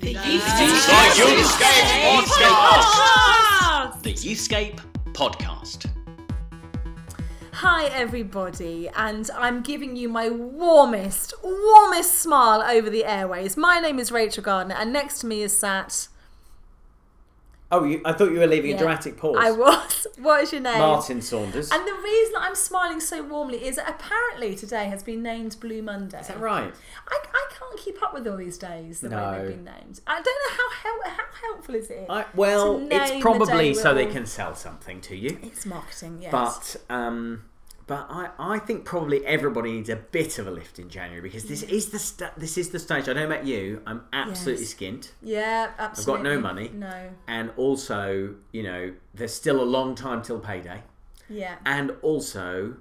The Youthscape Podcast. The Youthscape Podcast. Hi, everybody, and I'm giving you my warmest, warmest smile over the airways. My name is Rachel Gardner, and next to me is sat. Oh, you, I thought you were leaving Yeah, a dramatic pause. I was. What is your name? Martin Saunders. And the reason I'm smiling so warmly is that apparently today has been named Blue Monday. Is that right? I, I can't keep up with all these days the way No. they've been named. I don't know how hel- how helpful is it. I, well, to it's name the probably so they can sell something to you. It's marketing, yes. But um, but I, I think probably everybody needs a bit of a lift in January because this is the sta this is the stage. I know about you. I'm absolutely Yes. skint, yeah, absolutely. I've got no money. No. and also you know there's still a long time till payday, Yeah. and also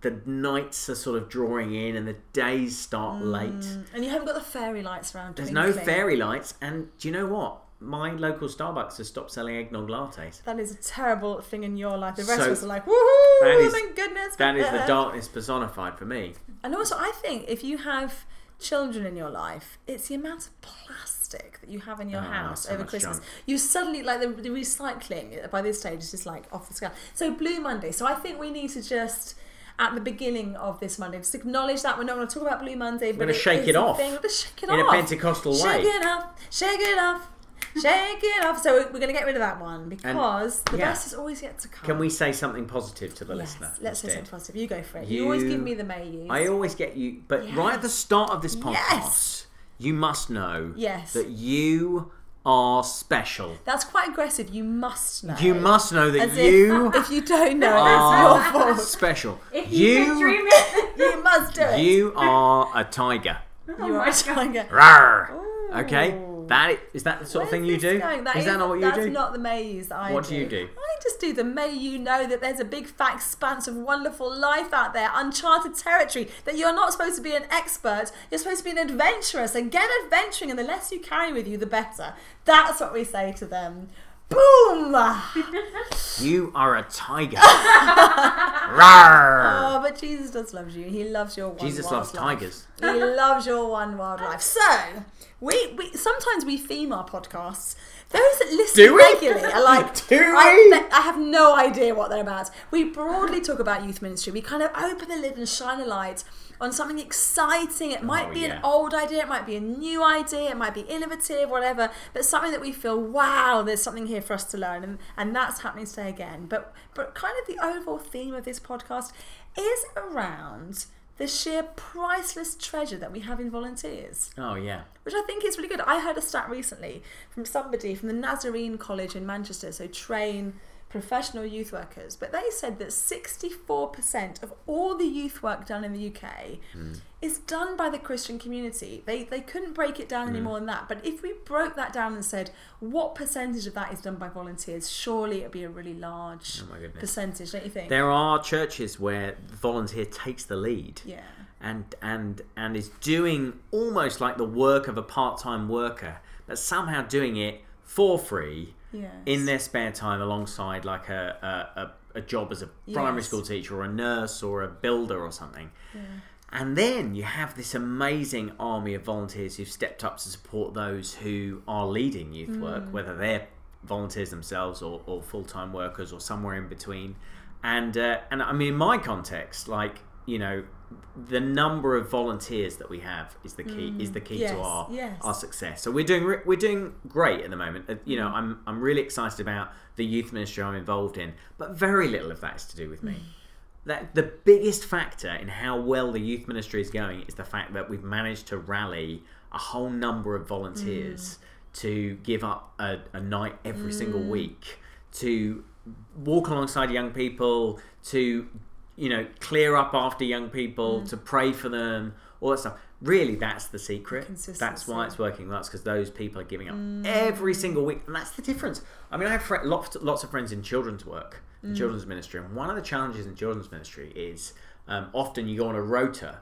the nights are sort of drawing in and the days start late. Mm, and you haven't got the fairy lights around. There's no twinkling. fairy lights, and do you know what? My local Starbucks has stopped selling eggnog lattes. That is a terrible thing in your life. The rest So, of us are like, woohoo! that is- thank goodness. That is the darkness personified for me. And also, I think if you have children in your life, it's the amount of plastic that you have in your Ah, house so over Christmas. junk. You suddenly like the, the recycling by this stage is just like off the scale. So Blue Monday. So I think we need to just. At the beginning of this Monday, just acknowledge that we're not going to talk about Blue Monday, but gonna shake it off thing. We're going to shake it off. in a Pentecostal way. Shake it off, shake it off, shake it off. So we're going to get rid of that one because the yeah. best is always yet to come. Can we say something positive to the Yes, listener? let's say something positive. You go for it. You, always give me the may yous. I always get you, but right at the start of this podcast, Yes. you must know Yes. that you are special. That's quite aggressive. You must know. You must know that As if- you if you don't know, are it's your fault. special. If you, can dream it. You must do it. you are a tiger. You are a oh tiger. Rawr. Okay, Ooh. That is that the sort of thing you do? going? is that not what you that's do? That's not the maze. I What do you do? I just do the may you know that there's a big fat expanse of wonderful life out there, uncharted territory, that you're not supposed to be an expert, you're supposed to be an adventurous and get adventuring and the less you carry with you the better. That's what we say to them. Boom! You are a tiger. Oh, but Jesus does love you. He loves your one Jesus loves life. tigers. He loves your one wild life. So we, we sometimes we theme our podcasts. Those that listen Do we? regularly are like, Do I, we? I have no idea what they're about. We broadly talk about youth ministry. We kind of open the lid and shine a light on something exciting. It might Oh, be an old idea, it might be a new idea, it might be innovative, whatever, but something that we feel, wow, there's something here for us to learn. And, and that's happening today again. But, but kind of the overall theme of this podcast is around the sheer priceless treasure that we have in volunteers Oh yeah. which I think is really good. I heard a stat recently from somebody from the Nazarene College in Manchester, so train professional youth workers, but they said that 64% of all the youth work done in the UK hmm. is done by the Christian community. They, they couldn't break it down hmm. any more than that, but if we broke that down and said what percentage of that is done by volunteers, surely it would be a really large Oh percentage, don't you think? There are churches where the volunteer takes the lead. yeah. and and and is doing almost like the work of a part-time worker but somehow doing it for free Yes. in their spare time alongside like a a, a, a job as a primary Yes. school teacher or a nurse or a builder or something and then you have this amazing army of volunteers who've stepped up to support those who are leading youth work, whether they're volunteers themselves or, or full-time workers or somewhere in between. And uh, and I mean, in my context, like you know, the number of volunteers that we have is the key is the key mm. Yes, to our yes. our success. So we're doing re- we're doing great at the moment. Uh, You know, mm. I'm I'm really excited about the youth ministry I'm involved in, but very little of that is to do with me mm. that the biggest factor in how well the youth ministry is going is the fact that we've managed to rally a whole number of volunteers to give up a, a night every single week to walk alongside young people to you know clear up after young people mm. to pray for them all that stuff. Really that's the secret. That's why it's working that's because those people are giving up mm. every single week and that's the difference. I mean i have lots, lots of friends in children's work in mm. children's ministry and one of the challenges in children's ministry is um, often you go on a rota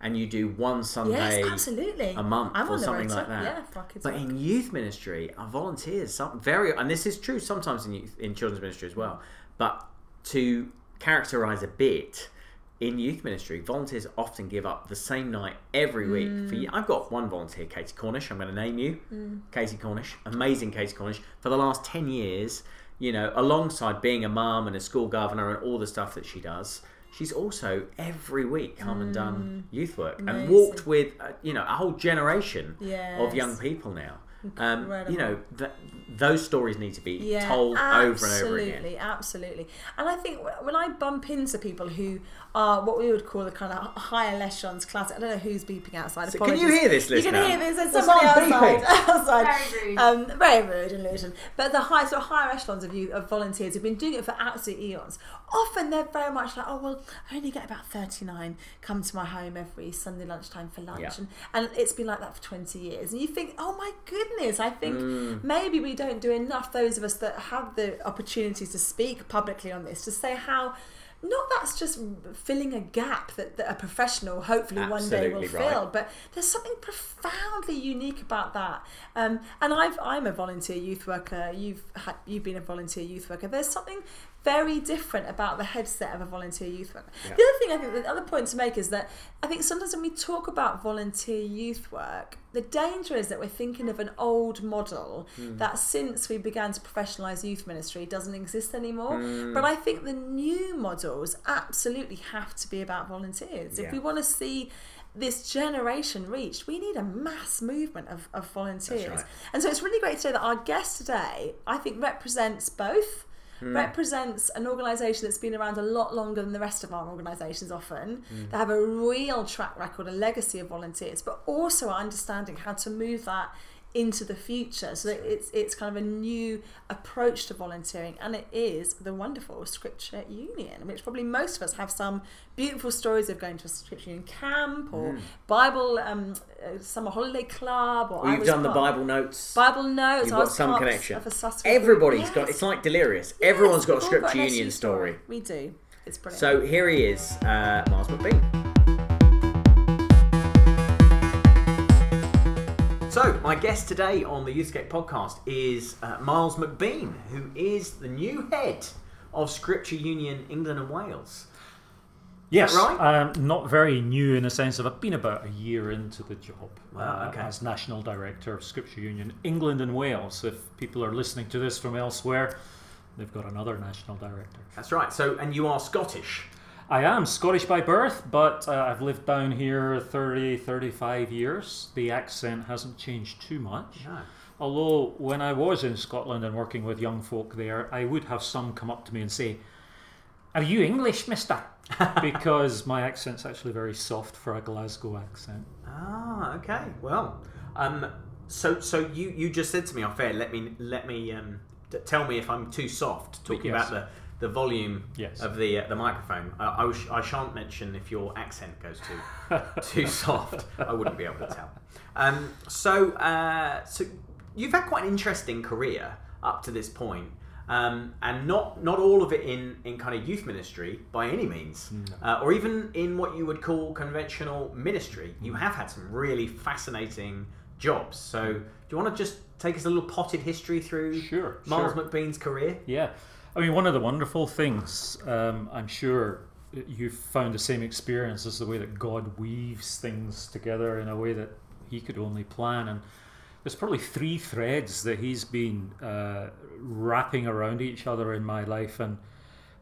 and you do one sunday Yes, absolutely. a month I'm or something like that. Yeah, for our kids' but work. in youth ministry our volunteers some very and this is true sometimes in youth, in children's ministry as well but to characterize a bit in youth ministry, volunteers often give up the same night every week. For Mm. ye- I've got one volunteer, Katie Cornish. I'm going to name you, Katie Cornish, amazing Katie Cornish. For the last ten years, you know, alongside being a mum and a school governor and all the stuff that she does, she's also every week come and done youth work and Mm. Walked with, uh, you know, a whole generation of young people now. Um, you know, th- those stories need to be Yeah, told over and over again. absolutely. absolutely. And I think when I bump into people who are what we would call the kind of higher echelons class, I don't know who's beeping outside. So can you hear this, You listener? can hear this. There's There's somebody someone outside. beeping. outside. Very rude. Um, very rude and Luton. But the high, sort of higher echelons of you of volunteers who've been doing it for absolute eons. Often they're very much like, oh well, I only get about 39 come to my home every Sunday lunchtime for lunch, Yeah. and and it's been like that for 20 years. And you think, oh my goodness, I think Mm. maybe we don't do enough. Those of us that have the opportunities to speak publicly on this to say how. Not that's just filling a gap that, that a professional hopefully one day will right. fill, but there's something profoundly unique about that. Um, and I've, I'm a volunteer youth worker. You've had, you've been a volunteer youth worker. There's something very different about the headset of a volunteer youth worker. Yeah. The other thing I think, the other point to make is that I think sometimes when we talk about volunteer youth work, the danger is that we're thinking of an old model Hmm. that since we began to professionalise youth ministry doesn't exist anymore. Hmm. But I think the new models absolutely have to be about volunteers. Yeah. If we want to see this generation reached, we need a mass movement of, of volunteers. right. And so it's really great to say that our guest today, I think, represents both. Hmm. Represents an organisation that's been around a lot longer than the rest of our organisations often. Hmm. They have a real track record, a legacy of volunteers, but also understanding how to move that into the future so it's it's kind of a new approach to volunteering and it is the wonderful scripture union which probably most of us have some beautiful stories of going to a scripture union camp or bible um, uh, summer holiday club or Or you've done the. Bible notes. Bible notes You've got some connection. of a Everybody's group. got. It's like delirious. Yes, Everyone's got a scripture an union SU story. we do it's brilliant So here he is, uh, Miles McBean. So my guest today on the Youthscape podcast is uh, Miles McBean, who is the new head of Scripture Union England and Wales. Yes, right? um, not very new in the sense of I've been about a year into the job Wow, uh, as National Director of Scripture Union England and Wales. If people are listening to this from elsewhere, they've got another National Director. That's right. So and you are Scottish. I am Scottish by birth, but uh, I've lived down here 30, 35 years. The accent hasn't changed too much. No. Although, when I was in Scotland and working with young folk there, I would have some come up to me and say, Are you English, mister? because my accent's actually very soft for a Glasgow accent. Ah, okay. Well, um, so so you you just said to me off air. Let me let me um, t- tell me if I'm too soft talking Yes. about the. The volume Yes. of the uh, the microphone. I, I, was- I shan't mention if your accent goes too too soft. I wouldn't be able to tell. Um, so uh, so you've had quite an interesting career up to this point, um, and not not all of it in in kind of youth ministry by any means, uh, or even in what you would call conventional ministry. You have had some really fascinating jobs. So do you want to just take us a little potted history through Sure, Miles sure. McBean's career? Yeah. I mean, one of the wonderful things, um, I'm sure you've found the same experience, is the way that God weaves things together in a way that He could only plan. And there's probably three threads that He's been uh, wrapping around each other in my life. And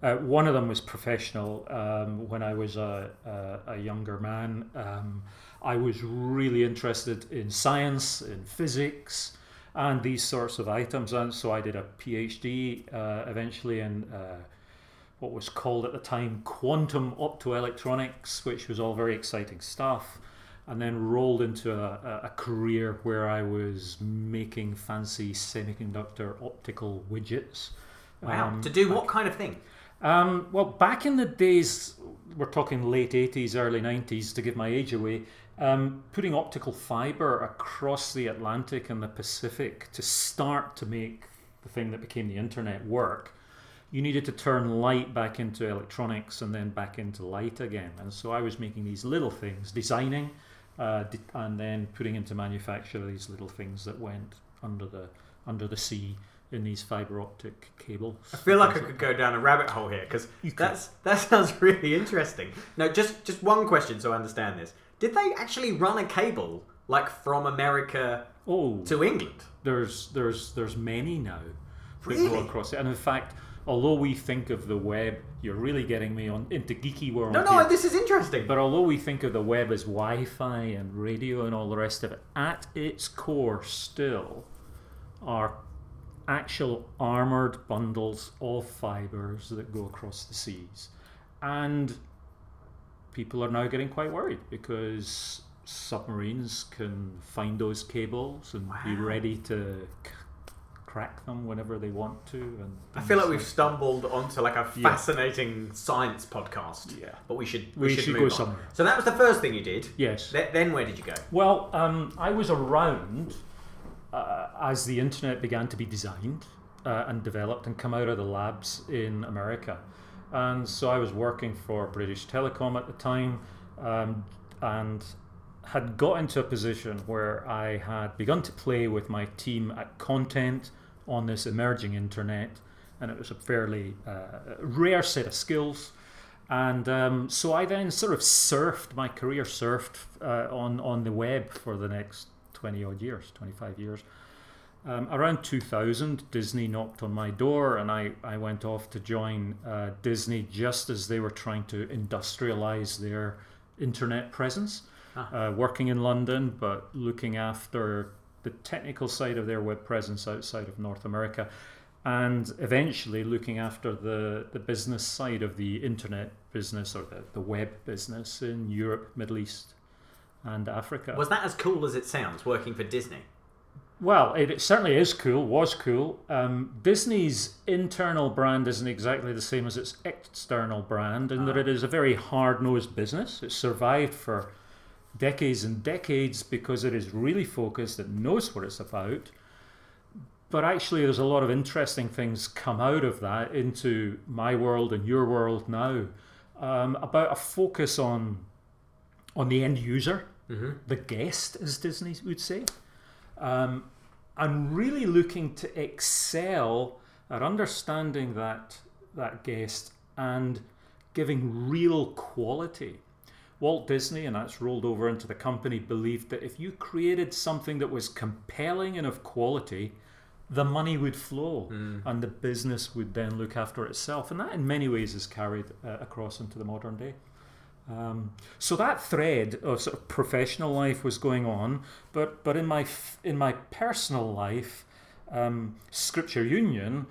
uh, one of them was professional. Um, when I was a, a, a younger man, um, I was really interested in science, in physics, and these sorts of items. And so I did a PhD uh, eventually in uh, what was called at the time quantum optoelectronics, which was all very exciting stuff. And then rolled into a, a- career where I was making fancy semiconductor optical widgets. Wow. Um, to do what kind of thing? um, well, back in the days, we're talking late 80s, early 90s, to give my age away, um, putting optical fiber across the Atlantic and the Pacific to start to make the thing that became the internet work, you needed to turn light back into electronics and then back into light again. And so I was making these little things, designing, uh, de- and then putting into manufacture these little things that went under the under the sea in these fiber optic cables. I feel like I could go down a rabbit hole here because that's that sounds really interesting. No, just just one question so I understand this. Did they actually run a cable like from America Oh, to England? there's there's there's many now that Really? go across it, and in fact, although we think of the web, you're really getting me on into geeky world. No, no, here. this is interesting. But although we think of the web as Wi-Fi and radio and all the rest of it, at its core still are actual armored bundles of fibers that go across the seas. And people are now getting quite worried because submarines can find those cables and be ready to c- crack them whenever they want to. And I feel like we've stumbled onto like a Yeah. fascinating science podcast. Yeah. But we should We we, should, should move go on. somewhere. So that was the first thing you did. Yes. Th- then where did you go? Well, um, I was around uh, as the internet began to be designed uh, and developed and come out of the labs in America. And so I was working for British Telecom at the time um, and had got into a position where I had begun to play with my team at content on this emerging internet. And it was a fairly uh, rare set of skills. And um, so I then sort of surfed, my career surfed uh, on, on the web for the next 20 odd years, 25 years. Um, around 2000, Disney knocked on my door, and I, I went off to join uh, Disney just as they were trying to industrialize their internet presence. Uh, working in London, but looking after the technical side of their web presence outside of North America, and eventually looking after the, the business side of the internet business or the, the web business in Europe, Middle East, and Africa. Was that as cool as it sounds working for Disney? Well, it, it certainly is cool, was cool. Um, Disney's internal brand isn't exactly the same as its external brand, in that it is a very hard nosed business. It's survived for decades and decades because it is really focused, it knows what it's about. But actually, there's a lot of interesting things come out of that into my world and your world now um, about a focus on on the end user, the guest, as Disney would say um, and really looking to excel at understanding that that guest and giving real quality. Walt Disney, and that's rolled over into the company, believed that if you created something that was compelling and of quality, the money would flow and the business would then look after itself. And that, in many ways, is carried uh, across into the modern day. Um, so that thread of sort of professional life was going on, but but in my f- in my personal life, um, Scripture Union,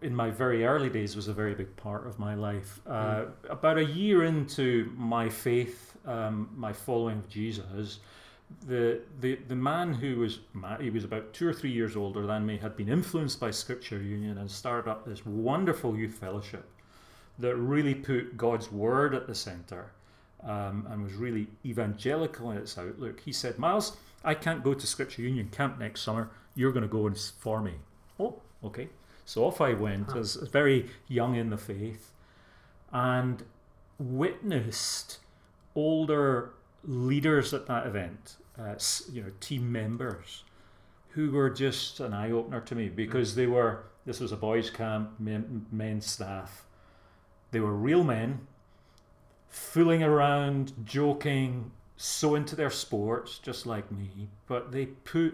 in my very early days, was a very big part of my life. Uh, About a year into my faith, um, my following of Jesus, the, the the man who was he was about two or three years older than me had been influenced by Scripture Union and started up this wonderful youth fellowship that really put God's word at the center um, and was really evangelical in its outlook. He said, Miles, I can't go to Scripture Union camp next summer. You're going to go and for me. Oh, okay. So off I went as very young in the faith and witnessed older leaders at that event, uh, you know, team members who were just an eye opener to me because they were, this was a boys' camp, men, men's staff. They were real men, fooling around, joking, so into their sports, just like me, but they put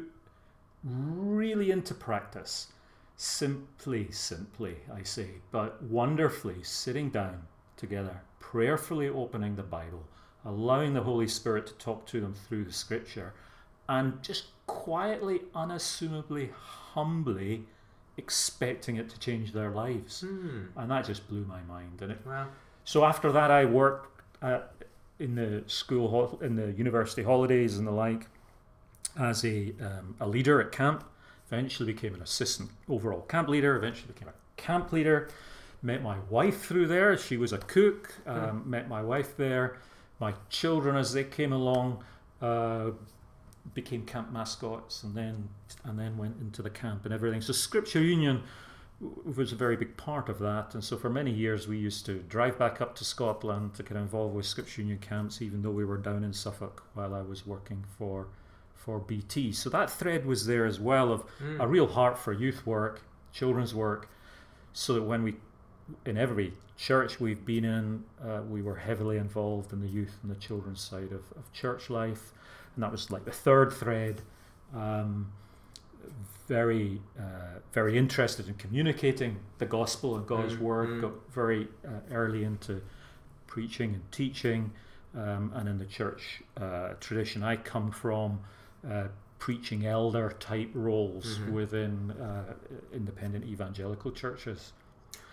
really into practice. Simply, simply, I say, but wonderfully sitting down together, prayerfully opening the Bible, allowing the Holy Spirit to talk to them through the scripture, and just quietly, unassumably, humbly expecting it to change their lives. Hmm. And that just blew my mind. And it, Well, so after that, I worked at, in the school, in the university holidays and the like, as a um, a leader at camp. Eventually became an assistant overall camp leader. Eventually became a camp leader. Met my wife through there. She was a cook. Um, Met my wife there. My children, as they came along, uh, became camp mascots, and then and then went into the camp and everything. So Scripture Union was a very big part of that. And so for many years, we used to drive back up to Scotland to get involved with Scripture Union camps, even though we were down in Suffolk while I was working for for BT. So that thread was there as well of a real heart for youth work, children's work, so that when we, in every church we've been in, uh, we were heavily involved in the youth and the children's side of, of church life, and that was like the third thread. Um, very, uh, very interested in communicating the gospel and God's Mm, word. mm. Got very uh, early into preaching and teaching, um, and in the church uh, tradition I come from, uh, preaching elder type roles Mhm. within uh, independent evangelical churches.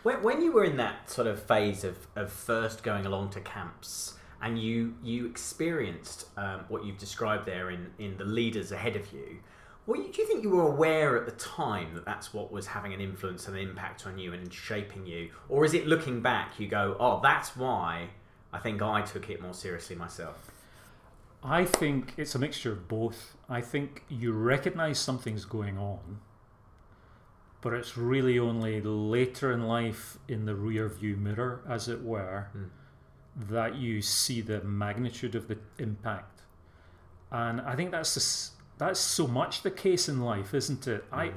When, when you were in that sort of phase of, of first going along to camps and you you experienced um, what you've described there in, in the leaders ahead of you, what do you think you were aware at the time that that's what was having an influence and an impact on you and shaping you? Or is it looking back, you go, oh, that's why I think I took it more seriously myself? I think it's a mixture of both. I think you recognize something's going on, but it's really only later in life, in the rear view mirror, as it were, Mm. that you see the magnitude of the impact. And I think that's the that's so much the case in life, isn't it? I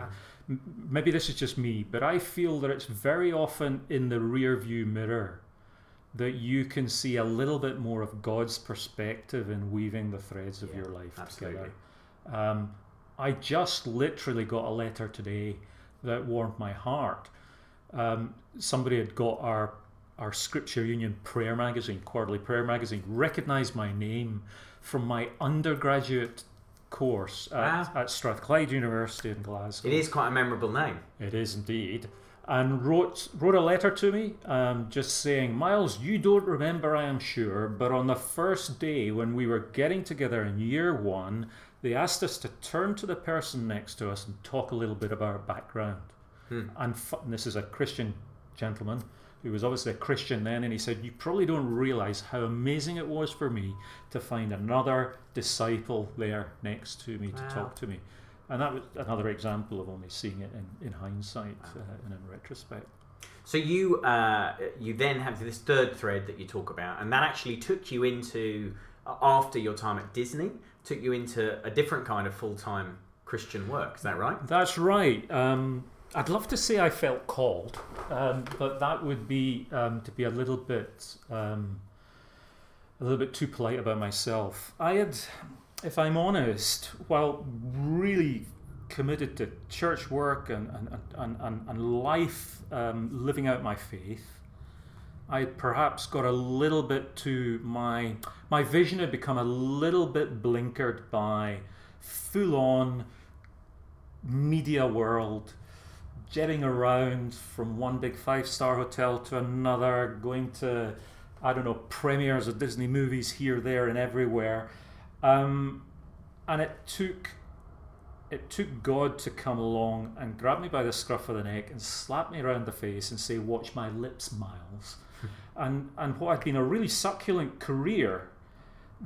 m- maybe this is just me, but I feel that it's very often in the rear view mirror that you can see a little bit more of God's perspective in weaving the threads of Yeah, your life absolutely. together. Um, I just literally got a letter today that warmed my heart. Um, somebody had got our our Scripture Union prayer magazine, quarterly prayer magazine, recognized my name from my undergraduate course at, Wow. at Strathclyde University in Glasgow. It is quite a memorable name. It is indeed. And wrote wrote a letter to me, um, just saying, Miles, you don't remember, I am sure, but on the first day when we were getting together in year one, they asked us to turn to the person next to us and talk a little bit about our background. And, fu- and this is a Christian gentleman who was obviously a Christian then, and he said, "You probably don't realize how amazing it was for me to find another disciple there next to me to talk to me." And that was another example of only seeing it in, in hindsight uh, and in retrospect. So you uh, you then have this third thread that you talk about, and that actually took you into uh, after your time at Disney, took you into a different kind of full time Christian work. Is that right? That's right. Um, I'd love to say I felt called, um, but that would be um, to be a little bit um, a little bit too polite about myself. I had, if I'm honest, while really committed to church work and and, and, and, and life, um, living out my faith. I perhaps got a little bit too my my vision had become a little bit blinkered by full on media world, jetting around from one big five star hotel to another, going to, I don't know, premieres of Disney movies here, there, and everywhere. Um, and it took. It took God to come along and grab me by the scruff of the neck and slap me around the face and say, "Watch my lips, Miles." and and what had been a really succulent career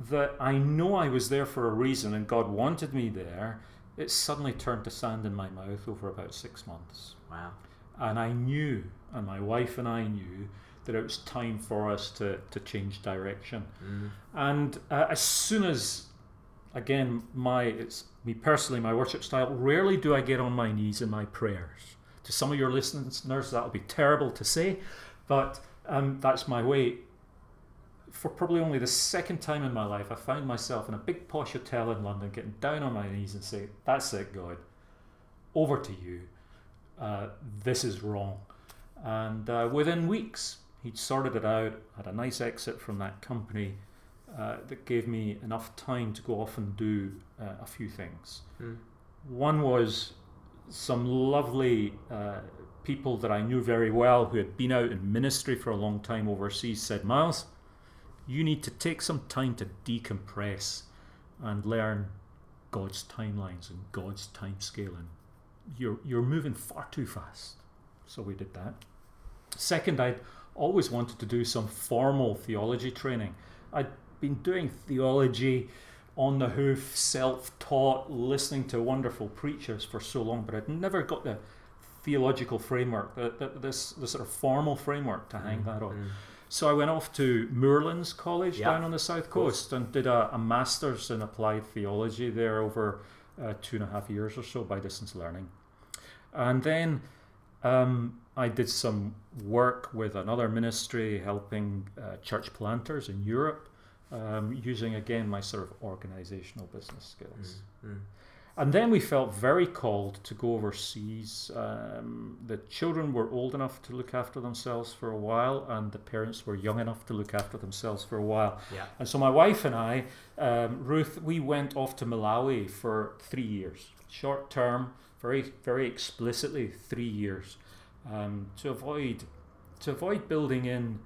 that I know I was there for a reason and God wanted me there, it suddenly turned to sand in my mouth over about six months. Wow. And I knew, and my wife and I knew, that it was time for us to, to change direction. Mm. And uh, as soon as, again, my it's me personally, my worship style, rarely do I get on my knees in my prayers. To some of your listeners, that'll be terrible to say, but um, that's my way. For probably only the second time in my life, I found myself in a big posh hotel in London, getting down on my knees and saying, "That's it, God. Over to you. Uh, this is wrong." And uh, within weeks, he'd sorted it out. Had a nice exit from that company uh, that gave me enough time to go off and do uh, a few things. Mm. One was some lovely uh, people that I knew very well who had been out in ministry for a long time overseas said, Miles, you need to take some time to decompress and learn God's timelines and God's time scaling. You're, you're moving far too fast. So we did that. Second, I'd always wanted to do some formal theology training. I'd been doing theology on the hoof, self taught, listening to wonderful preachers for so long, but I'd never got the theological framework, the, the, this, the sort of formal framework to hang mm, that on. Mm. So I went off to Moorlands College Yeah, down on the south coast and did a, a master's in applied theology there over uh, two and a half years or so by distance learning. And then Um, I did some work with another ministry helping uh, church planters in Europe, um, using again my sort of organizational business skills. Mm. And then we felt very called to go overseas. Um, the children were old enough to look after themselves for a while, and the parents were young enough to look after themselves for a while. Yeah. And so my wife and I, um, Ruth, we went off to Malawi for three years, short term, very very explicitly three years, um, to avoid to avoid building in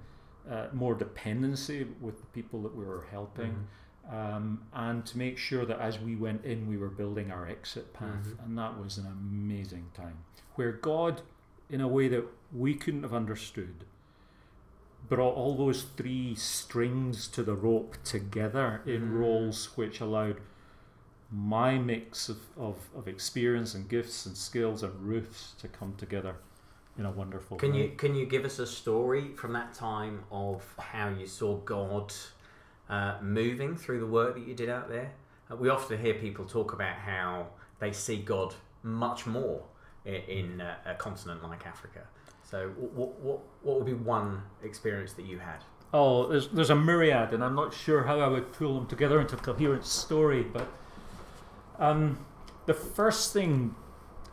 uh, more dependency with the people that we were helping. Um, and to make sure that as we went in, we were building our exit path. Mhm. And that was an amazing time where God, in a way that we couldn't have understood, brought all those three strings to the rope together in Mm. roles which allowed my mix of, of, of experience and gifts and skills and Ruth's to come together in a wonderful Can way. you can you give us a story from that time of how you saw God uh, moving through the work that you did out there? Uh, we often hear people talk about how they see God much more in, in uh, a continent like Africa. So, what, what what would be one experience that you had? Oh, there's there's a myriad, and I'm not sure how I would pull them together into a coherent story. But um, the first thing,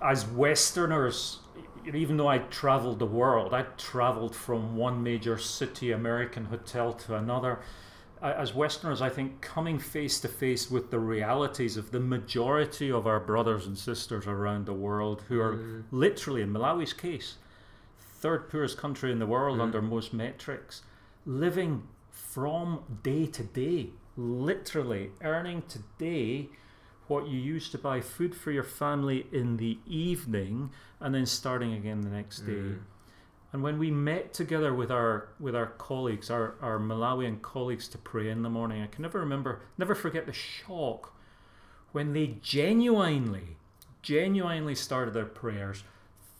as Westerners, even though I travelled the world, I travelled from one major city American hotel to another. As Westerners, I think coming face to face with the realities of the majority of our brothers and sisters around the world who are Mm. literally, in Malawi's case, third poorest country in the world Mm. under most metrics, living from day to day, literally earning today what you used to buy food for your family in the evening and then starting again the next day. Mm. And when we met together with our with our colleagues, our, our Malawian colleagues to pray in the morning, I can never remember, never forget the shock when they genuinely, genuinely started their prayers.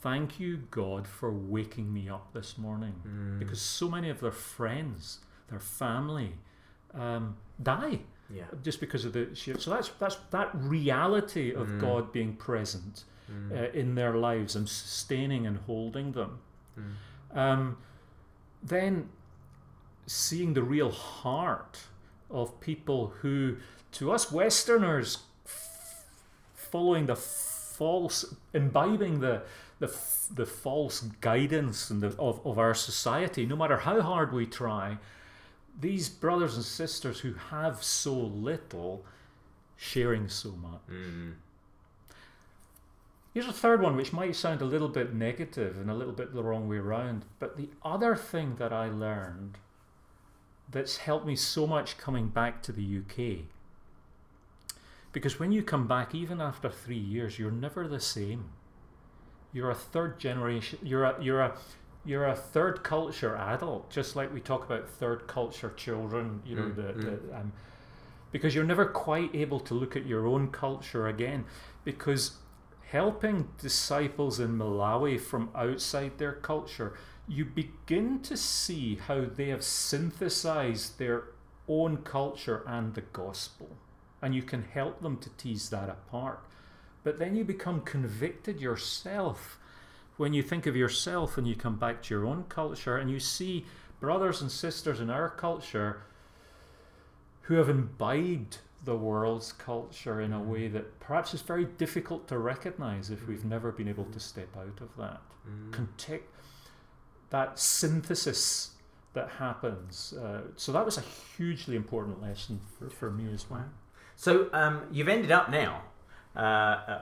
Thank you, God, for waking me up this morning. Mm. Because so many of their friends, their family, um, die Yeah. just because of the sheer. So that's that's that reality of Mm. God being present Mm. uh, in their lives and sustaining and holding them. Mm. Um, then seeing the real heart of people who, to us Westerners, f- following the false, imbibing the the, the false guidance and of, of our society, no matter how hard we try, these brothers and sisters who have so little, sharing so much. Mm. Here's a third one, which might sound a little bit negative and a little bit the wrong way around. But the other thing that I learned that's helped me so much coming back to the UK, because when you come back, even after three years, you're never the same. You're a third generation. You're a you're a you're a third culture adult, just like we talk about third culture children. You know Mm, the, mm. the um, because you're never quite able to look at your own culture again because helping disciples in Malawi from outside their culture, you begin to see how they have synthesized their own culture and the gospel. And you can help them to tease that apart. But then you become convicted yourself when you think of yourself and you come back to your own culture and you see brothers and sisters in our culture who have imbibed the world's culture in a way that perhaps is very difficult to recognize if we've never been able to step out of that. Mm. Contact that synthesis that happens. Uh, so that was a hugely important lesson for, for me as well. So um, you've ended up now. Uh, uh,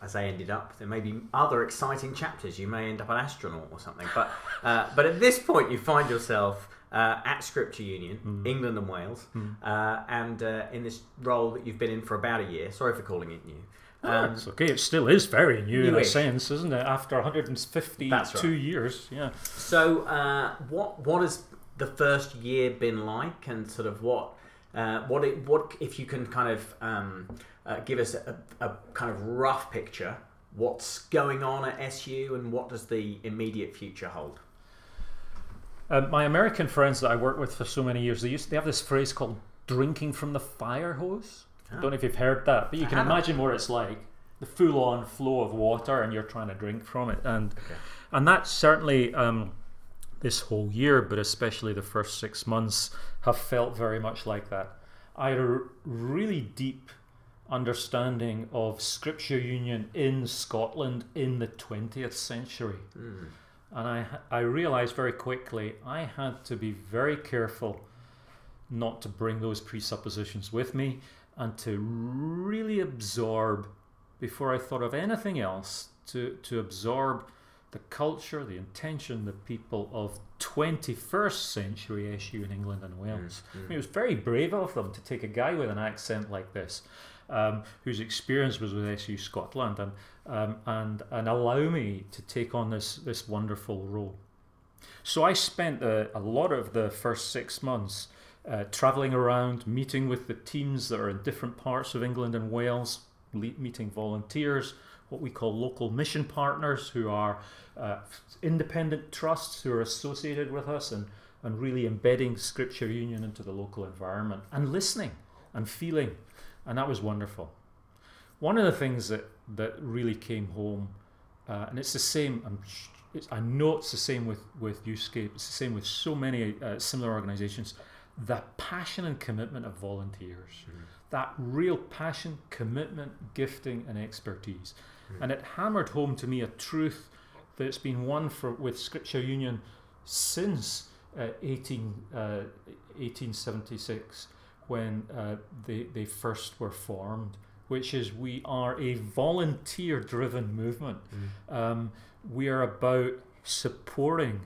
as I ended up, there may be other exciting chapters. You may end up an astronaut or something. But uh, but at this point, you find yourself uh, at Scripture Union, Mm. England and Wales, Mm. uh, and uh, in this role that you've been in for about a year. Sorry for calling it new. Um, it's okay. It still is very new in a sense, isn't it? After 152 That's right. years, yeah. So, uh, what what has the first year been like, and sort of what uh, what it, what if you can kind of um, uh, give us a, a kind of rough picture, what's going on at SU, and what does the immediate future hold? Uh, my American friends that I worked with for so many years, they used they have this phrase called "drinking from the fire hose." I don't know if you've heard that, but you can haven't. imagine what it's like. the full on flow of water and you're trying to drink from it. And and that's certainly um, this whole year, but especially the first six months, have felt very much like that. I had a really deep understanding of scripture union in Scotland in the 20th century. And I, I realized very quickly I had to be very careful not to bring those presuppositions with me and to really absorb, before I thought of anything else, to, to absorb the culture, the intention, the people of 21st century SU in England and Wales. I mean, it was very brave of them to take a guy with an accent like this, um, whose experience was with SU Scotland, and, um, and, and allow me to take on this, this wonderful role. So I spent a, a lot of the first six months uh, traveling around, meeting with the teams that are in different parts of England and Wales, le- meeting volunteers, what we call local mission partners, who are uh, independent trusts who are associated with us and, and really embedding Scripture Union into the local environment and listening and feeling. And that was wonderful. One of the things that, that really came home, uh, and it's the same, it's, I know it's the same with, with Youthscape, it's the same with so many uh, similar organizations, the passion and commitment of volunteers. That real passion, commitment, gifting, and expertise. And it hammered home to me a truth that's been one for with Scripture Union since uh, 18, uh, 1876 when uh, they, they first were formed, which is we are a volunteer driven movement. Um, we are about supporting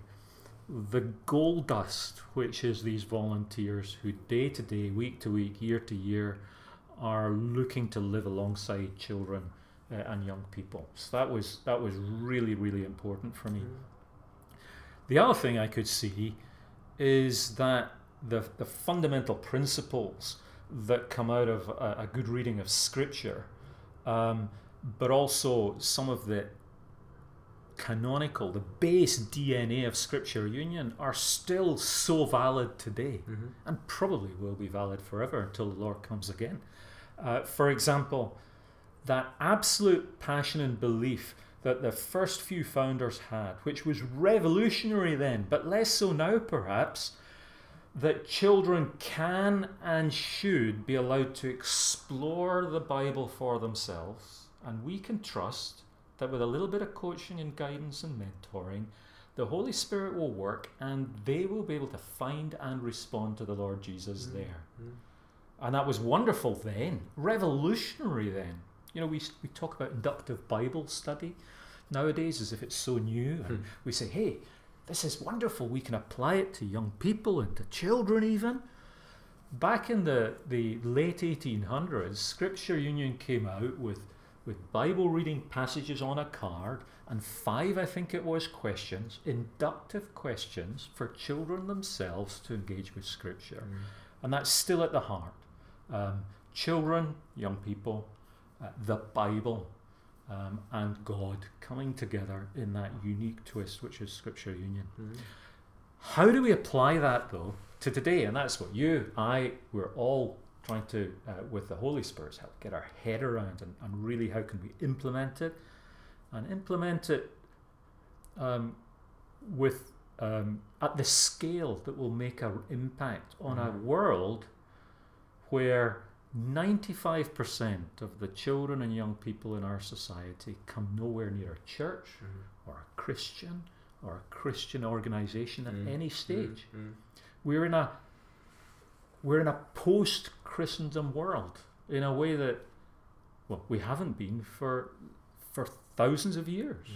the gold dust, which is these volunteers who day to day, week to week, year to year, are looking to live alongside children uh, and young people. So that was that was really really important for me. The other thing I could see is that the the fundamental principles that come out of a, a good reading of Scripture, um, but also some of the canonical, the base DNA of Scripture Union are still so valid today and probably will be valid forever until the Lord comes again. Uh, for example, that absolute passion and belief that the first few founders had, which was revolutionary then, but less so now perhaps, that children can and should be allowed to explore the Bible for themselves, and we can trust that with a little bit of coaching and guidance and mentoring, the Holy Spirit will work and they will be able to find and respond to the Lord Jesus mm-hmm. there. And that was wonderful then, revolutionary then. You know, we, we talk about inductive Bible study nowadays as if it's so new. And hmm. we say, hey, this is wonderful. We can apply it to young people and to children even. Back in the, the late 1800s, Scripture Union came out with, with Bible reading passages on a card and five, I think it was, questions, inductive questions for children themselves to engage with Scripture. And that's still at the heart. Um, children, young people, uh, the Bible, um, and God coming together in that unique twist, which is Scripture Union. How do we apply that though to today? And that's what you, I, we're all trying to, uh, with the Holy Spirit's help, get our head around and, and really how can we implement it and implement it um, with um, at the scale that will make an impact on a world where 95% of the children and young people in our society come nowhere near a church mm-hmm. or a Christian or a Christian organization at mm-hmm. any mm-hmm. stage. We're in a we're in a post Christendom world in a way that well we haven't been for for thousands of years.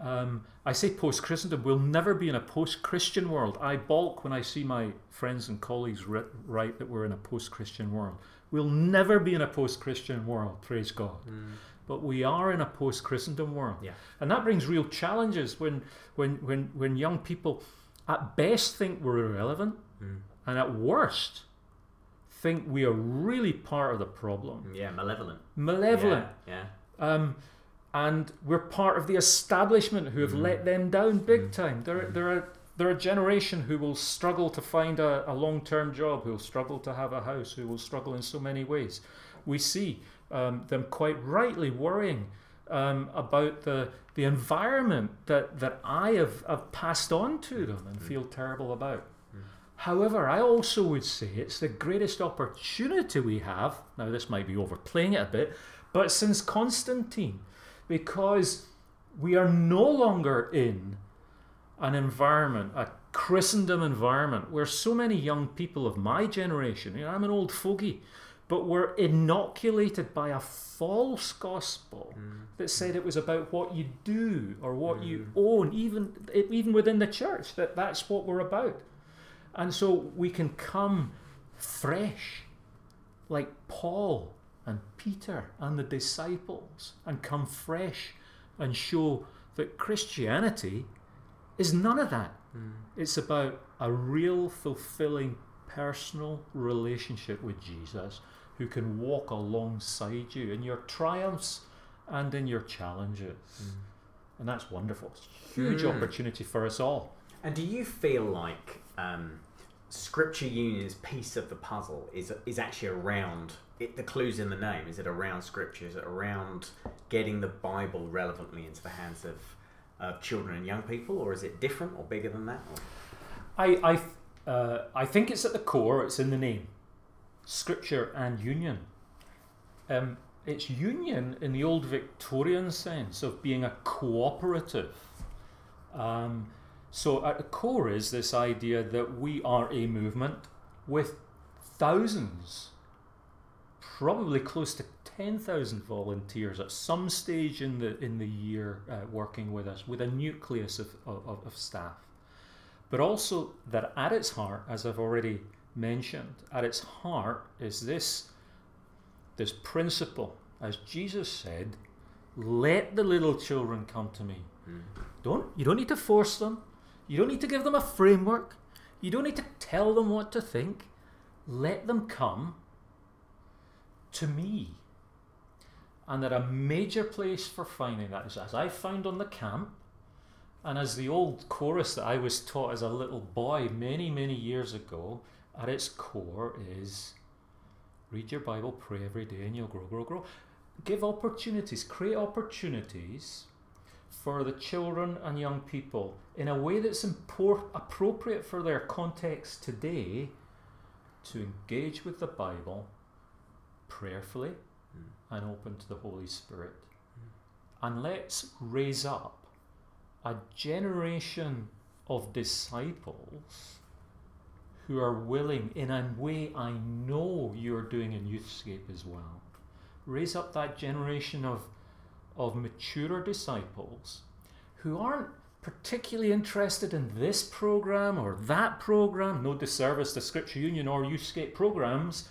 Um, I say post Christendom, we'll never be in a post Christian world. I balk when I see my friends and colleagues ri- write that we're in a post Christian world. We'll never be in a post Christian world, praise God. Mm. But we are in a post Christendom world. Yeah. And that brings real challenges when, when, when, when young people at best think we're irrelevant mm. and at worst think we are really part of the problem. Yeah, malevolent. Malevolent. Yeah. Um, and we're part of the establishment who have mm. let them down big time. They're, they're, a, they're a generation who will struggle to find a, a long term job, who will struggle to have a house, who will struggle in so many ways. we see um, them quite rightly worrying um, about the the environment that, that I have, have passed on to them and feel terrible about. However, I also would say it's the greatest opportunity we have. Now, this might be overplaying it a bit, but since Constantine, because we are no longer in an environment, a Christendom environment, where so many young people of my generation, you know, I'm an old fogey, but were inoculated by a false gospel mm. that said it was about what you do or what you mm. own, even even within the church, that that's what we're about. And so we can come fresh, like Paul and Peter and the disciples, and come fresh and show that Christianity is none of that. It's about a real, fulfilling, personal relationship with Jesus who can walk alongside you in your triumphs and in your challenges. And that's wonderful. It's a huge Mm. opportunity for us all. And do you feel like um, Scripture Union's piece of the puzzle is is actually around it, the clues in the name? Is it around Scripture? Is it around getting the Bible relevantly into the hands of, of children and young people, or is it different or bigger than that? Or? I, I, uh, I think it's at the core, it's in the name Scripture and union. Um, it's union in the old Victorian sense of being a cooperative. Um, so at the core is this idea that we are a movement with thousands, probably close to 10,000 volunteers at some stage in the, in the year uh, working with us, with a nucleus of, of, of staff. But also that at its heart, as I've already mentioned, at its heart is this, this principle, as Jesus said, let the little children come to me. Don't you don't need to force them. You don't need to give them a framework. You don't need to tell them what to think. Let them come to me. And that a major place for finding that is as I found on the camp, and as the old chorus that I was taught as a little boy many, many years ago, at its core is read your Bible, pray every day, and you'll grow, grow, grow. Give opportunities, create opportunities for the children and young people in a way that's impor- appropriate for their context today to engage with the Bible prayerfully and open to the Holy Spirit. Hmm. And let's raise up a generation of disciples who are willing, in a way I know you're doing in Youthscape as well. Raise up that generation of, of maturer disciples who aren't particularly interested in this program or that program, no disservice to Scripture Union or Youthscape programs,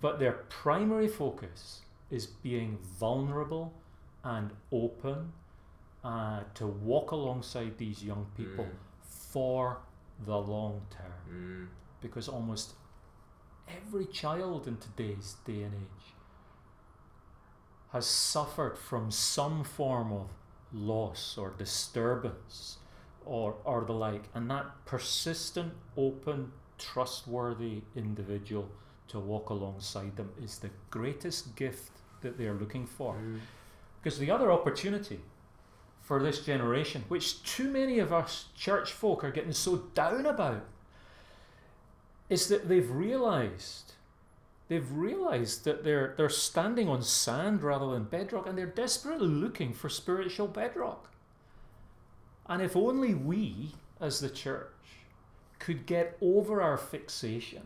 but their primary focus is being vulnerable and open uh, to walk alongside these young people Mm. for the long term. Mm. Because almost every child in today's day and age has suffered from some form of loss or disturbance or, or the like, and that persistent, open, trustworthy individual to walk alongside them is the greatest gift that they're looking for. Mm. Because the other opportunity for this generation, which too many of us church folk are getting so down about, is that they've realized they've realized that they're they're standing on sand rather than bedrock and they're desperately looking for spiritual bedrock. And if only we as the church could get over our fixation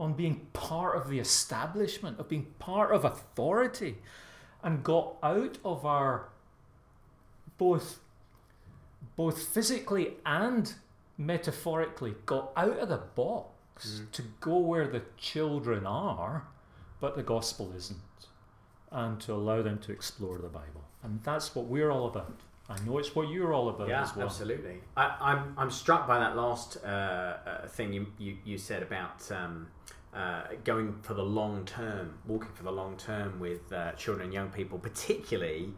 on being part of the establishment, of being part of authority, and got out of our both both physically and metaphorically got out of the box mm. to go where the children are, but the gospel isn't, and to allow them to explore the Bible. And that's what we're all about. I know it's what you're all about Yeah, as well. absolutely. I, I'm I'm struck by that last uh, uh, thing you, you you said about um, uh, going for the long term, walking for the long term with uh, children and young people, particularly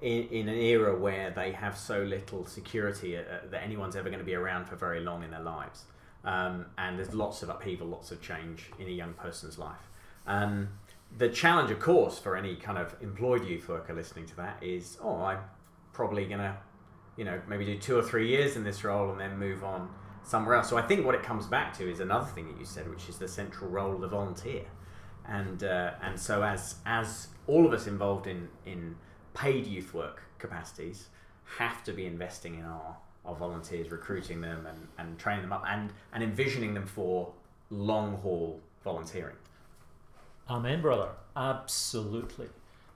in, in an era where they have so little security uh, that anyone's ever going to be around for very long in their lives. Um, and there's lots of upheaval, lots of change in a young person's life. Um, the challenge, of course, for any kind of employed youth worker listening to that is, oh, I'm probably gonna, you know, maybe do two or three years in this role and then move on somewhere else. So I think what it comes back to is another thing that you said, which is the central role of the volunteer. And uh, and so as as all of us involved in in paid youth work capacities have to be investing in our our volunteers, recruiting them and, and training them up and, and envisioning them for long haul volunteering. Amen, brother. Absolutely.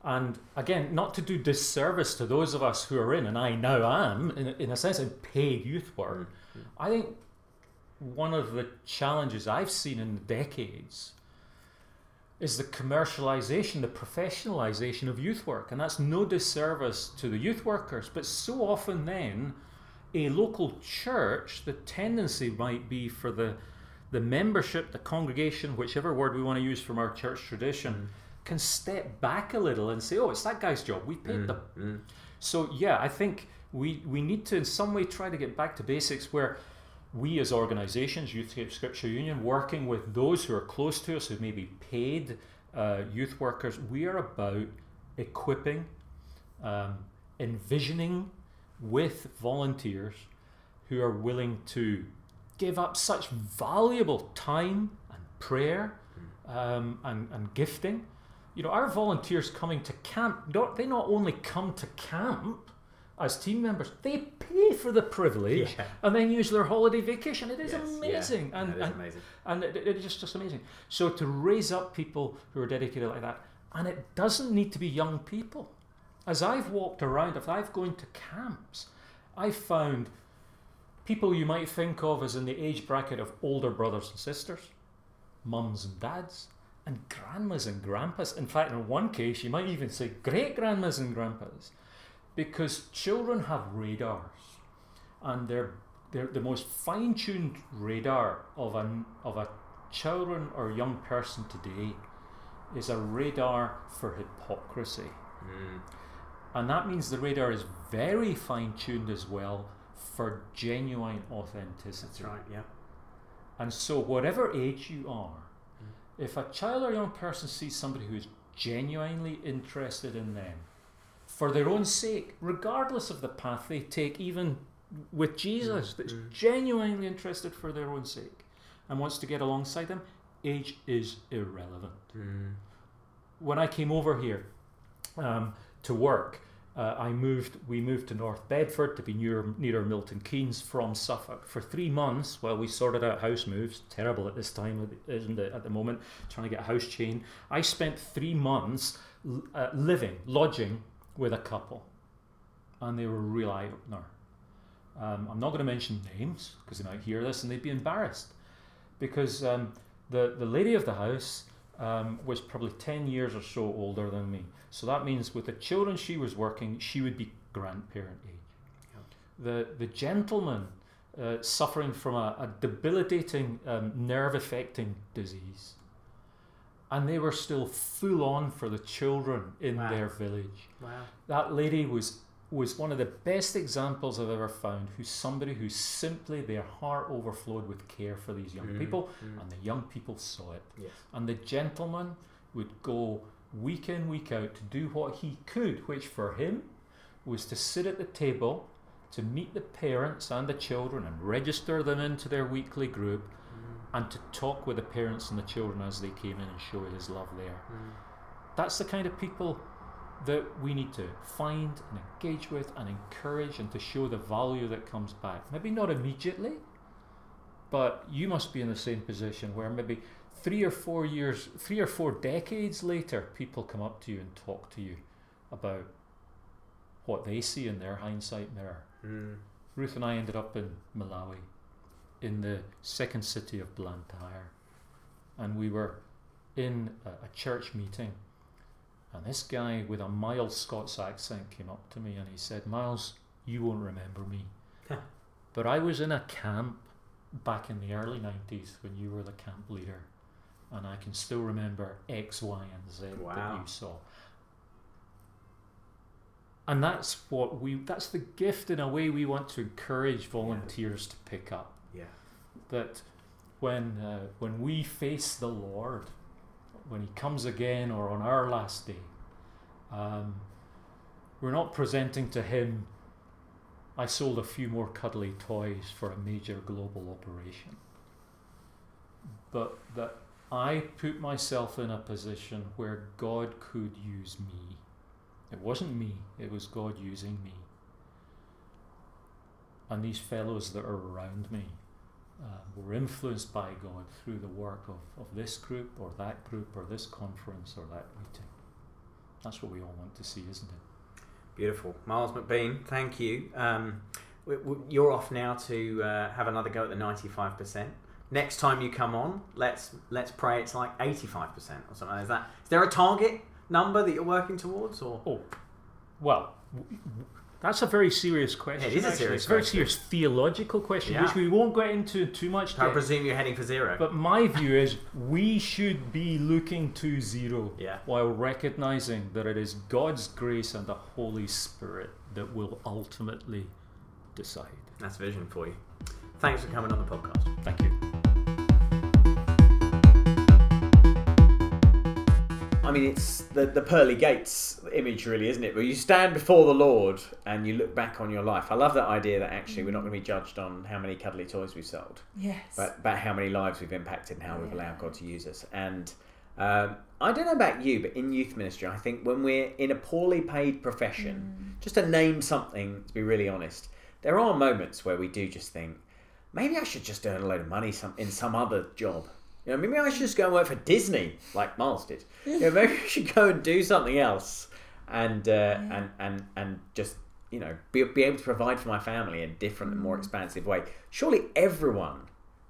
And again, not to do disservice to those of us who are in, and I now am, in, in a sense, in paid youth work, mm-hmm. I think one of the challenges I've seen in decades is the commercialization, the professionalization of youth work. And that's no disservice to the youth workers, but so often then, a local church, the tendency might be for the the membership, the congregation, whichever word we want to use from our church tradition, mm-hmm. Can step back a little and say, "Oh, it's that guy's job. We paid them." So yeah, I think we we need to in some way try to get back to basics where we as organisations, Youthscape Scripture Union, working with those who are close to us, who may be paid uh, youth workers, we are about equipping, um, envisioning with volunteers who are willing to give up such valuable time and prayer um, and, and gifting. You know, our volunteers coming to camp, don't, they not only come to camp as team members, they pay for the privilege Yeah. and then use their holiday vacation. It is Yes, yeah. amazing. And, That is and, amazing. and it, it is just, just amazing. So to raise up people who are dedicated like that, and it doesn't need to be young people. As I've walked around, if I've gone to camps, I've found people you might think of as in the age bracket of older brothers and sisters, mums and dads, and grandmas and grandpas. In fact, in one case, you might even say great grandmas and grandpas, because children have radars, and they're, they're the most fine tuned radar of, an, of a children or young person today is a radar for hypocrisy. Mm. And that means the radar is very fine tuned as well for genuine authenticity. That's right, yeah. And so, whatever age you are, if a child or young person sees somebody who is genuinely interested in them for their own sake, regardless of the path they take, even with Jesus, that's genuinely interested for their own sake and wants to get alongside them, age is irrelevant Mm. when I came over here um, to work, uh, I moved. We moved to North Bedford to be near nearer Milton Keynes from Suffolk for three months while we sorted out house moves. Terrible at this time, isn't it? At the moment, trying to get a house chain. I spent three months uh, living, lodging with a couple, and they were real eye opener. Um, I'm not going to mention names because they might hear this and they'd be embarrassed because um, the the lady of the house um, was probably 10 years or so older than me. So that means with the children she was working, she would be grandparent age. The, the gentleman uh, suffering from a, a debilitating um, nerve affecting disease. And they were still full on for the children in Wow. their village. Wow. That lady was was one of the best examples I've ever found who's somebody who simply their heart overflowed with care for these young Mm, people mm. and the young people saw it. Yes. And the gentleman would go week in, week out to do what he could, which for him was to sit at the table to meet the parents and the children and register them into their weekly group and to talk with the parents and the children as they came in and show his love there. That's the kind of people that we need to find and engage with and encourage and to show the value that comes back. Maybe not immediately, but you must be in the same position where maybe three or four years, three or four decades later, people come up to you and talk to you about what they see in their hindsight mirror. Mm. Ruth and I ended up in Malawi, in the second city of Blantyre, and we were in a, a church meeting. And this guy with a mild Scots accent came up to me and he said, Miles, you won't remember me. but I was in a camp back in the early 90s when you were the camp leader. And I can still remember X, Y, and Z that you saw. And that's what we, that's the gift in a way we want to encourage volunteers to pick up Yeah. that when uh, when we face the Lord, when he comes again or on our last day, um, we're not presenting to him, I sold a few more cuddly toys for a major global operation. But that I put myself in a position where God could use me. It wasn't me, it was God using me. And these fellows that are around me uh, were influenced by God through the work of, of this group or that group or this conference or that meeting. That's what we all want to see, isn't it? Beautiful. Miles McBean, thank you. Um, w- w- you're off now to uh, have another go at the 95%. Next time you come on, let's let's pray it's like 85% or something. Is that is there a target number that you're working towards or Oh, well, w- w- that's a very serious question. It is a serious It's a very question. serious theological question, Yeah. which we won't get into too much. I depth. presume you're heading for zero? But my view is we should be looking to zero Yeah. while recognizing that it is God's grace and the Holy Spirit that will ultimately decide. That's vision for you. Thanks for coming on the podcast. Thank you. I mean, it's the, the pearly gates image, really, isn't it? Where you stand before the Lord and you look back on your life. I love that idea that actually we're not going to be judged on how many cuddly toys we've sold, Yes. but about how many lives we've impacted and how we've allowed God to use us. And um, I don't know about you, but in youth ministry, I think when we're in a poorly paid profession, just to name something, to be really honest, there are moments where we do just think, maybe I should just earn a load of money some, in some other job. You know, maybe I should just go and work for Disney, like Miles did. You know, maybe I should go and do something else, and uh, and and and just you know be, be able to provide for my family in a different and more expansive way. Surely everyone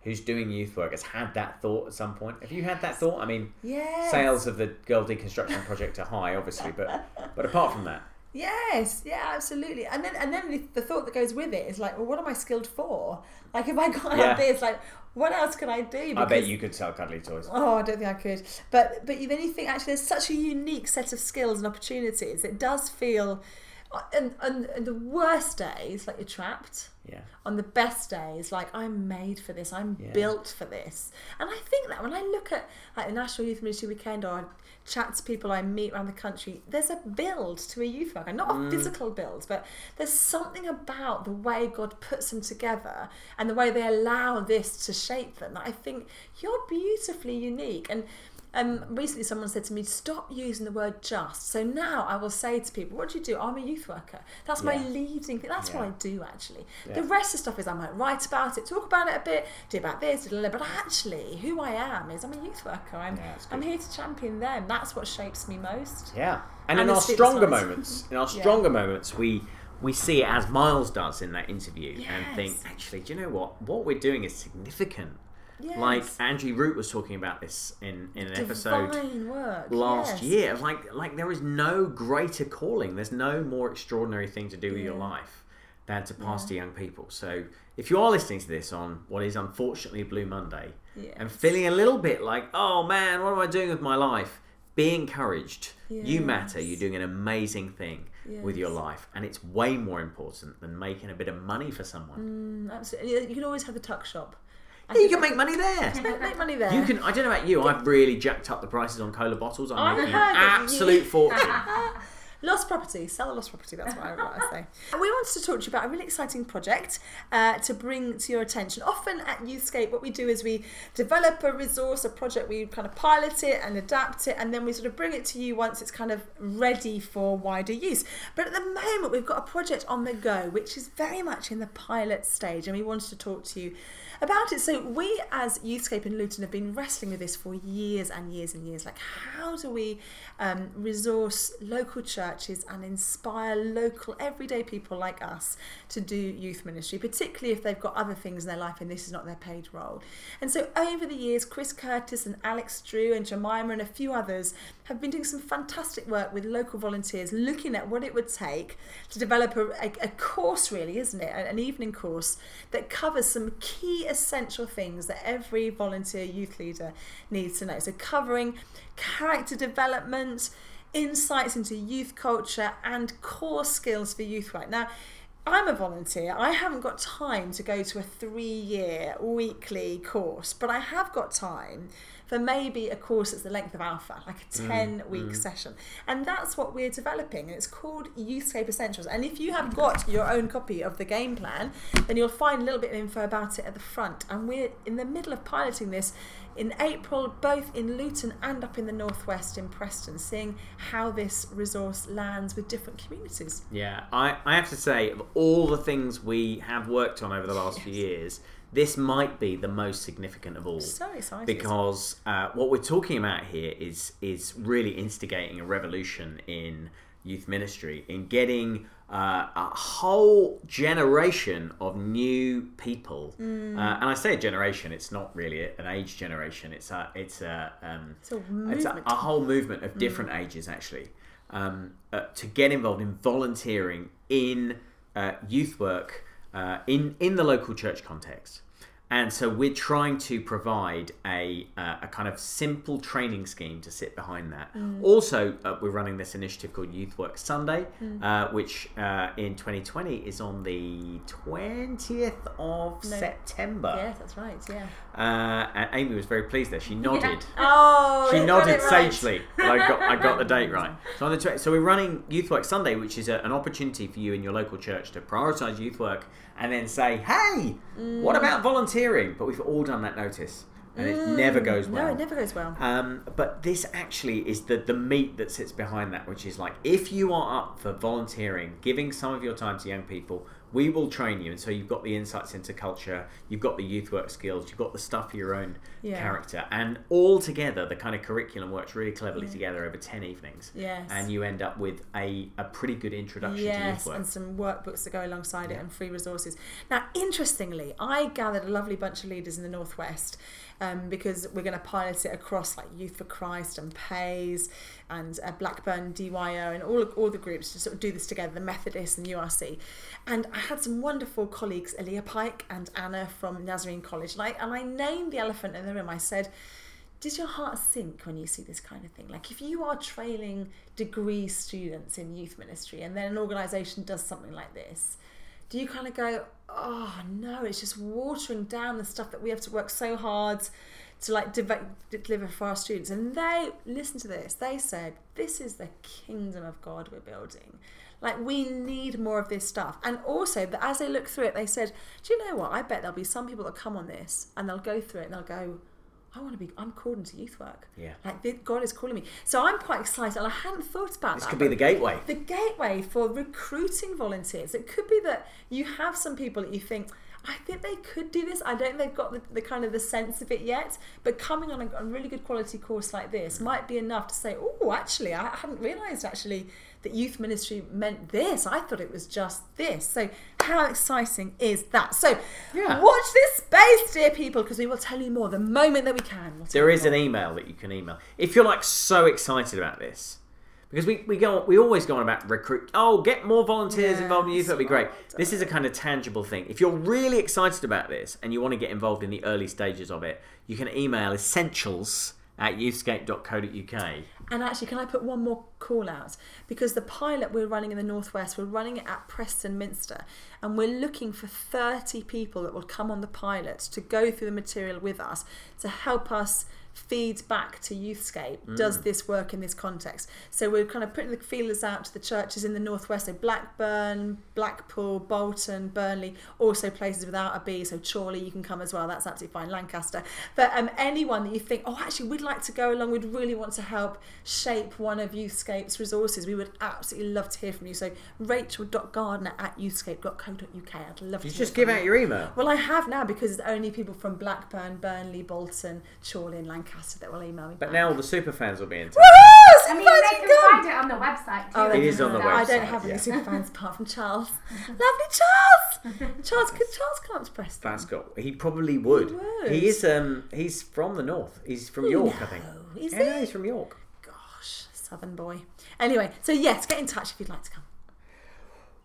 who's doing youth work has had that thought at some point. Have you had that thought? I mean, yes. sales of the Girl Deconstruction Project are high, obviously, but but apart from that, Yes, yeah, absolutely. And then and then the, the thought that goes with it is like, well, what am I skilled for? Like, if I got Yeah. this, like, what else can I do? I bet you could sell cuddly toys. Oh, I don't think I could. But but then you think actually there's such a unique set of skills and opportunities. It does feel, and and, and the worst days like you're trapped. Yeah. On the best days, like I'm made for this. I'm Yeah. built for this. And I think that when I look at like the National Youth Ministry Weekend or I chat to people I meet around the country, there's a build to a youth worker, not Mm. a physical build, but there's something about the way God puts them together and the way they allow this to shape them that I think you're beautifully unique. And um, recently, someone said to me, "Stop using the word just." So now I will say to people, "What do you do?" I'm a youth worker. That's my Yeah. leading thing. That's what I do actually. Yeah. The rest of the stuff is I might write about it, talk about it a bit, do about this, blah, blah, blah. but actually, who I am is I'm a youth worker. I'm Yeah, I'm here to champion them. That's what shapes me most. Yeah, and, And in our stronger ones. moments, in our stronger moments, we we see it as Miles does in that interview, and think, actually, do you know what? What we're doing is significant. Yes. Like Angie Root was talking about this in, in an episode work. last yes. year. Like like there is no greater calling. There's no more extraordinary thing to do with your life than to pass to young people. So if you are listening to this on what is unfortunately Blue Monday and feeling a little bit like, oh man, what am I doing with my life? Be encouraged. You matter. You're doing an amazing thing with your life, and it's way more important than making a bit of money for someone. Mm, absolutely. You can always have the tuck shop. I you can make money there. Make, make money there. You can. I don't know about you. I've really jacked up the prices on cola bottles. I'm I making heard an that you- absolute fortune. Lost property, sell a lost property. That's what I, what I say. We wanted to talk to you about a really exciting project uh, to bring to your attention. Often at Youthscape, what we do is we develop a resource, a project, we kind of pilot it and adapt it, and then we sort of bring it to you once it's kind of ready for wider use. But at the moment, we've got a project on the go, which is very much in the pilot stage, and we wanted to talk to you about it. So we as Youthscape in Luton have been wrestling with this for years and years and years. Like how do we um, resource local churches and inspire local everyday people like us to do youth ministry, particularly if they've got other things in their life and this is not their paid role. And so over the years, Chris Curtis and Alex Drew and Jemima and a few others have been doing some fantastic work with local volunteers, looking at what it would take to develop a, a, a course, really, isn't it? An evening course that covers some key essential things that every volunteer youth leader needs to know. So, covering character development, insights into youth culture, and core skills for youth work. Now, I'm a volunteer. I haven't got time to go to a three year weekly course, but I have got time for maybe a course that's the length of Alpha, like a mm, 10 week mm. session. And that's what we're developing. And it's called Youthscape Essentials. And if you have got your own copy of the game plan, then you'll find a little bit of info about it at the front. And we're in the middle of piloting this in April, both in Luton and up in the northwest in Preston, seeing how this resource lands with different communities. Yeah, I, I have to say, of all the things we have worked on over the last few years, this might be the most significant of all. So excited. Because uh, what we're talking about here is is really instigating a revolution in youth ministry, in getting uh, a whole generation of new people. Mm. Uh, and I say a generation; it's not really an age generation. It's a it's a um, It's a it's a, a whole movement of different ages actually um, uh, to get involved in volunteering in uh, youth work uh, in in the local church context. And so we're trying to provide a, uh, a kind of simple training scheme to sit behind that. Mm. Also, uh, we're running this initiative called Youth Work Sunday, Mm. uh, which uh, in 2020 is on the 20th of No. September. Yes, that's right. Yeah. Uh, and Amy was very pleased there. She nodded. Oh, She nodded right. sagely. I got I got the date right. So on the tw- so we're running Youth Work Sunday, which is a, an opportunity for you in your local church to prioritise youth work and then say, hey, what about volunteering? But we've all done that notice, and it never goes well. Mm. No, it never goes well. Um, but this actually is the, the meat that sits behind that, which is like if you are up for volunteering, giving some of your time to young people, we will train you. And so you've got the insights into culture, you've got the youth work skills, you've got the stuff for your own Yeah. character. And all together, the kind of curriculum works really cleverly together over 10 evenings. Yes. And you end up with a, a pretty good introduction to youth work. and some workbooks that go alongside it and free resources. Now, interestingly, I gathered a lovely bunch of leaders in the Northwest um, because we're going to pilot it across like Youth for Christ and Pais and uh, Blackburn DYO and all, all the groups to sort of do this together, the Methodists and URC. And I had some wonderful colleagues, Elia Pike and Anna from Nazarene College. And I, and I named the elephant in the room. I said, does your heart sink when you see this kind of thing? Like if you are trailing degree students in youth ministry and then an organisation does something like this, do you kind of go, oh no, it's just watering down the stuff that we have to work so hard to like deve- deliver for our students? And they listen to this. They said, this is the kingdom of God we're building. Like we need more of this stuff. And also, that as they look through it, they said, do you know what? I bet there'll be some people that come on this and they'll go through it and they'll go, I want to be. I'm called into youth work. Yeah. Like God is calling me. So I'm quite excited, and I hadn't thought about This that. could be the gateway. the gateway for recruiting volunteers. It could be that you have some people that you think. I think they could do this. I don't think they've got the, the kind of the sense of it yet. But coming on a, a really good quality course like this might be enough to say, oh, actually, I hadn't realised actually that youth ministry meant this. I thought it was just this. So how exciting is that? So Yeah. watch this space, dear people, because we will tell you more the moment that we can. We'll There is an email that you can email if you're like so excited about this because we, we go we always go on about recruit oh get more volunteers involved in youth that'd be great this is a kind of tangible thing if you're really excited about this and you want to get involved in the early stages of it you can email essentials at youthscape.co.uk And actually, can I put one more call out? Because the pilot we're running in the Northwest, we're running it at Preston Minster, and we're looking for 30 people that will come on the pilot to go through the material with us to help us feed back to Youthscape. Does this work in this context? So we're kind of putting the feelers out to the churches in the Northwest, so Blackburn, Blackpool, Bolton, Burnley, also places without a B, so Chorley, you can come as well, that's absolutely fine, Lancaster. But um, anyone that you think, oh, actually, we'd like to go along, we'd really want to help shape one of Youthscape's resources, we would absolutely love to hear from you. So rachel.gardner at youthscape.co.uk. I'd love to you hear just give you. out your email Well, I have now because it's only people from Blackburn, Burnley, Bolton, Chorley, and Lancaster that will email me. but back. now all the super fans will be in touch Woo! I mean, Surprise, they you can come! find it on the website too. Oh, It they is can on the do that. I don't website, have any super fans apart from Charles. Lovely Charles. Charles, could Charles come up to Preston? that's got he probably would he, would. is um he's from the north he's from York I think No, is yeah, he? no, he's from York Gosh, Southern boy. Anyway, so yes, get in touch if you'd like to come.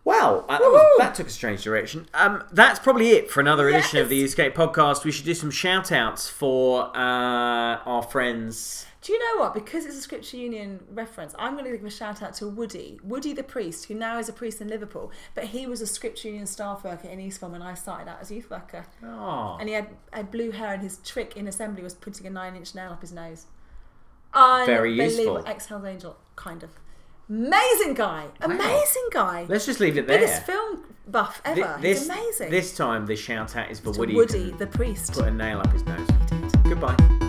Wow, uh, that, was, that took a strange direction. Um, that's probably it for another edition of the Yes. Escape podcast. We should do some shout outs for uh, our friends. Do you know what? Because it's a Scripture Union reference, I'm going to give a shout out to Woody, Woody the priest, who now is a priest in Liverpool, but he was a Scripture Union staff worker in Eastbourne when I started out as a youth worker. Oh, And he had, had blue hair, and his trick in assembly was putting a nine inch nail up his nose. I very useful. Ex Hell's Angel, kind of. Amazing guy. Amazing guy. let's just leave it there. Biggest film buff ever. this, He's amazing. This time, the shout out is for Woody. Woody the priest. Put a nail up his nose. Goodbye.